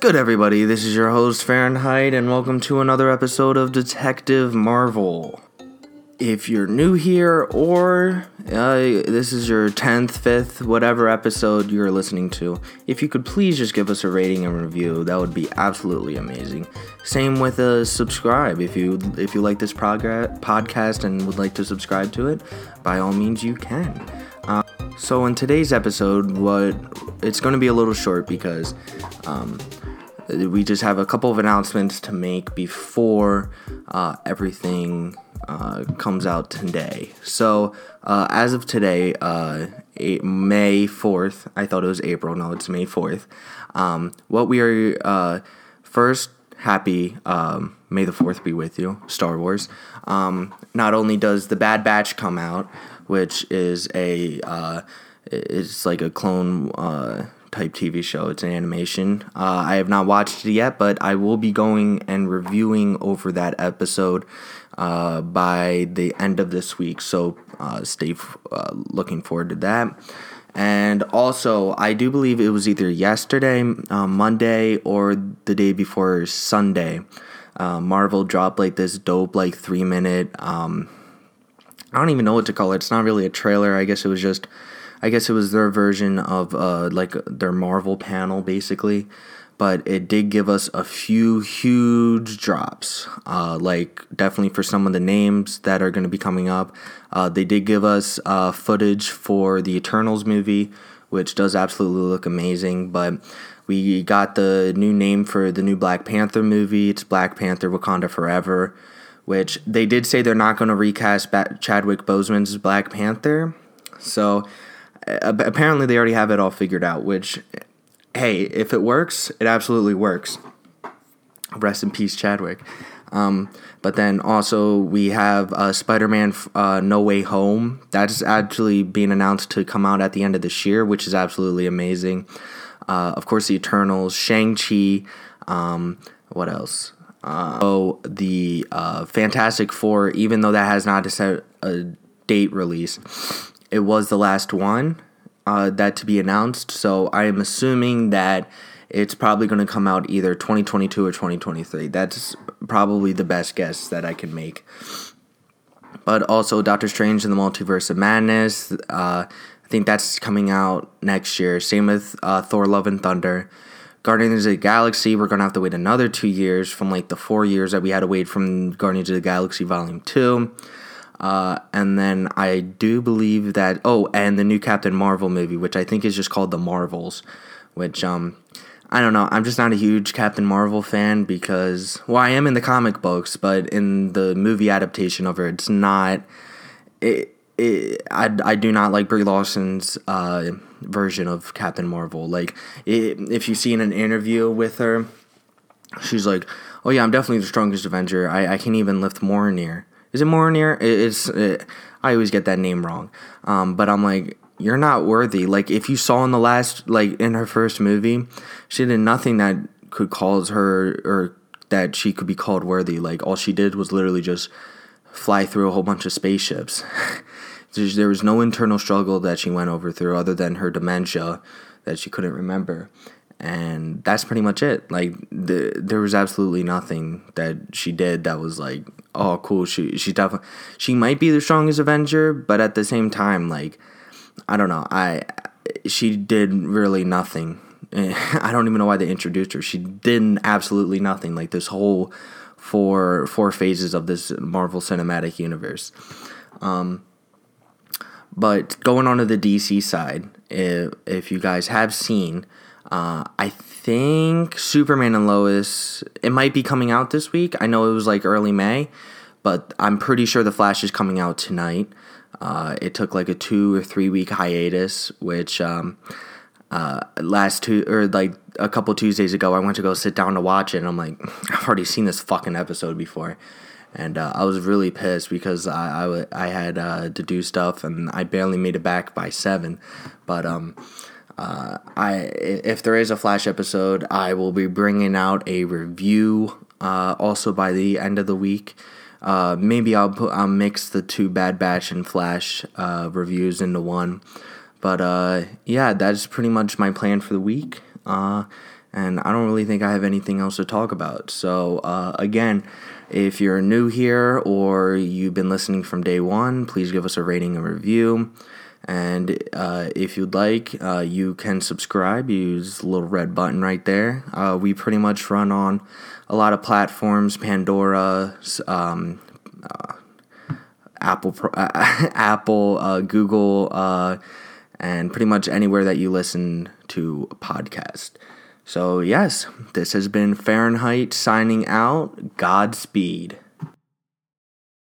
good, everybody? This is your host, Fahrenheit, and welcome to another episode of Detective Marvel. If you're new here, or uh, this is your 10th, 5th, whatever episode you're listening to, if you could please just give us a rating and review, that would be absolutely amazing. Same with a subscribe. If you if you like this progr- podcast and would like to subscribe to it, by all means you can. Uh, so in today's episode, what it's going to be a little short because um, we just have a couple of announcements to make before uh, everything uh, comes out today. So uh, as of today, uh, May fourth, I thought it was April. No, it's May fourth. Um, what we are uh, first happy. Um, May the fourth be with you, Star Wars. Um, not only does the Bad Batch come out, which is a uh, it's like a clone type TV show. It's an animation. Uh, I have not watched it yet, but I will be going and reviewing over that episode uh, by the end of this week. So uh, stay f- uh, looking forward to that. And also, I do believe it was either yesterday, uh, Monday, or the day before Sunday. Uh, Marvel dropped like this dope, like three minute. Um, I don't even know what to call it. It's not really a trailer. I guess it was just, I guess it was their version of uh, like their Marvel panel, basically. But it did give us a few huge drops. Uh, like definitely for some of the names that are going to be coming up. Uh, they did give us uh, footage for the Eternals movie, which does absolutely look amazing. But we got the new name for the new Black Panther movie. It's Black Panther Wakanda Forever which they did say they're not going to recast Chadwick Boseman's Black Panther. So apparently they already have it all figured out, which, hey, if it works, it absolutely works. Rest in peace, Chadwick. Um, but then also we have uh, Spider-Man uh, No Way Home. That's actually being announced to come out at the end of this year, which is absolutely amazing. Uh, of course, the Eternals, Shang-Chi, um, what else? Uh, so the uh, Fantastic Four, even though that has not set a date release, it was the last one uh, that to be announced. So I am assuming that it's probably going to come out either 2022 or 2023. That's probably the best guess that I can make. But also Doctor Strange in the Multiverse of Madness. Uh, I think that's coming out next year. Same with uh, Thor: Love and Thunder. Guardians of the Galaxy, we're gonna have to wait another two years from like the four years that we had to wait from Guardians of the Galaxy Volume Two. Uh, and then I do believe that oh, and the new Captain Marvel movie, which I think is just called The Marvels, which um, I don't know. I'm just not a huge Captain Marvel fan because well, I am in the comic books, but in the movie adaptation of her, it's not. It, it I, I do not like Brie Larson's uh, version of Captain Marvel. Like, it, if you see in an interview with her, she's like, "Oh yeah, I'm definitely the strongest Avenger. I, I can even lift Mjolnir. Is it Mjolnir? It, it's it, I always get that name wrong. Um, but I'm like, you're not worthy. Like, if you saw in the last, like in her first movie, she did nothing that could cause her or that she could be called worthy. Like, all she did was literally just fly through a whole bunch of spaceships. there was no internal struggle that she went over through other than her dementia that she couldn't remember and that's pretty much it. Like the, there was absolutely nothing that she did that was like oh cool she she definitely she might be the strongest avenger but at the same time like i don't know i she did really nothing. I don't even know why they introduced her. She did absolutely nothing like this whole four four phases of this marvel cinematic universe. Um but going on to the DC side, if, if you guys have seen, uh, I think Superman and Lois, it might be coming out this week. I know it was like early May, but I'm pretty sure The Flash is coming out tonight. Uh, it took like a two or three week hiatus, which um, uh, last two or like a couple Tuesdays ago, I went to go sit down to watch it, and I'm like, I've already seen this fucking episode before and uh, I was really pissed because I, I, I had uh, to do stuff and I barely made it back by seven. But um, uh, I if there is a Flash episode, I will be bringing out a review uh, also by the end of the week. Uh, maybe I'll put I'll mix the two Bad Batch and Flash uh, reviews into one. But yeah, that's pretty much my plan for the week. and I don't really think I have anything else to talk about. So, uh, again, if you're new here or you've been listening from day one, please give us a rating and review. And uh, if you'd like, uh, you can subscribe. Use the little red button right there. Uh, we pretty much run on a lot of platforms Pandora, um, uh, Apple, Apple, uh, Google, uh, and pretty much anywhere that you listen to a podcast. So, yes, this has been Fahrenheit signing out. Godspeed.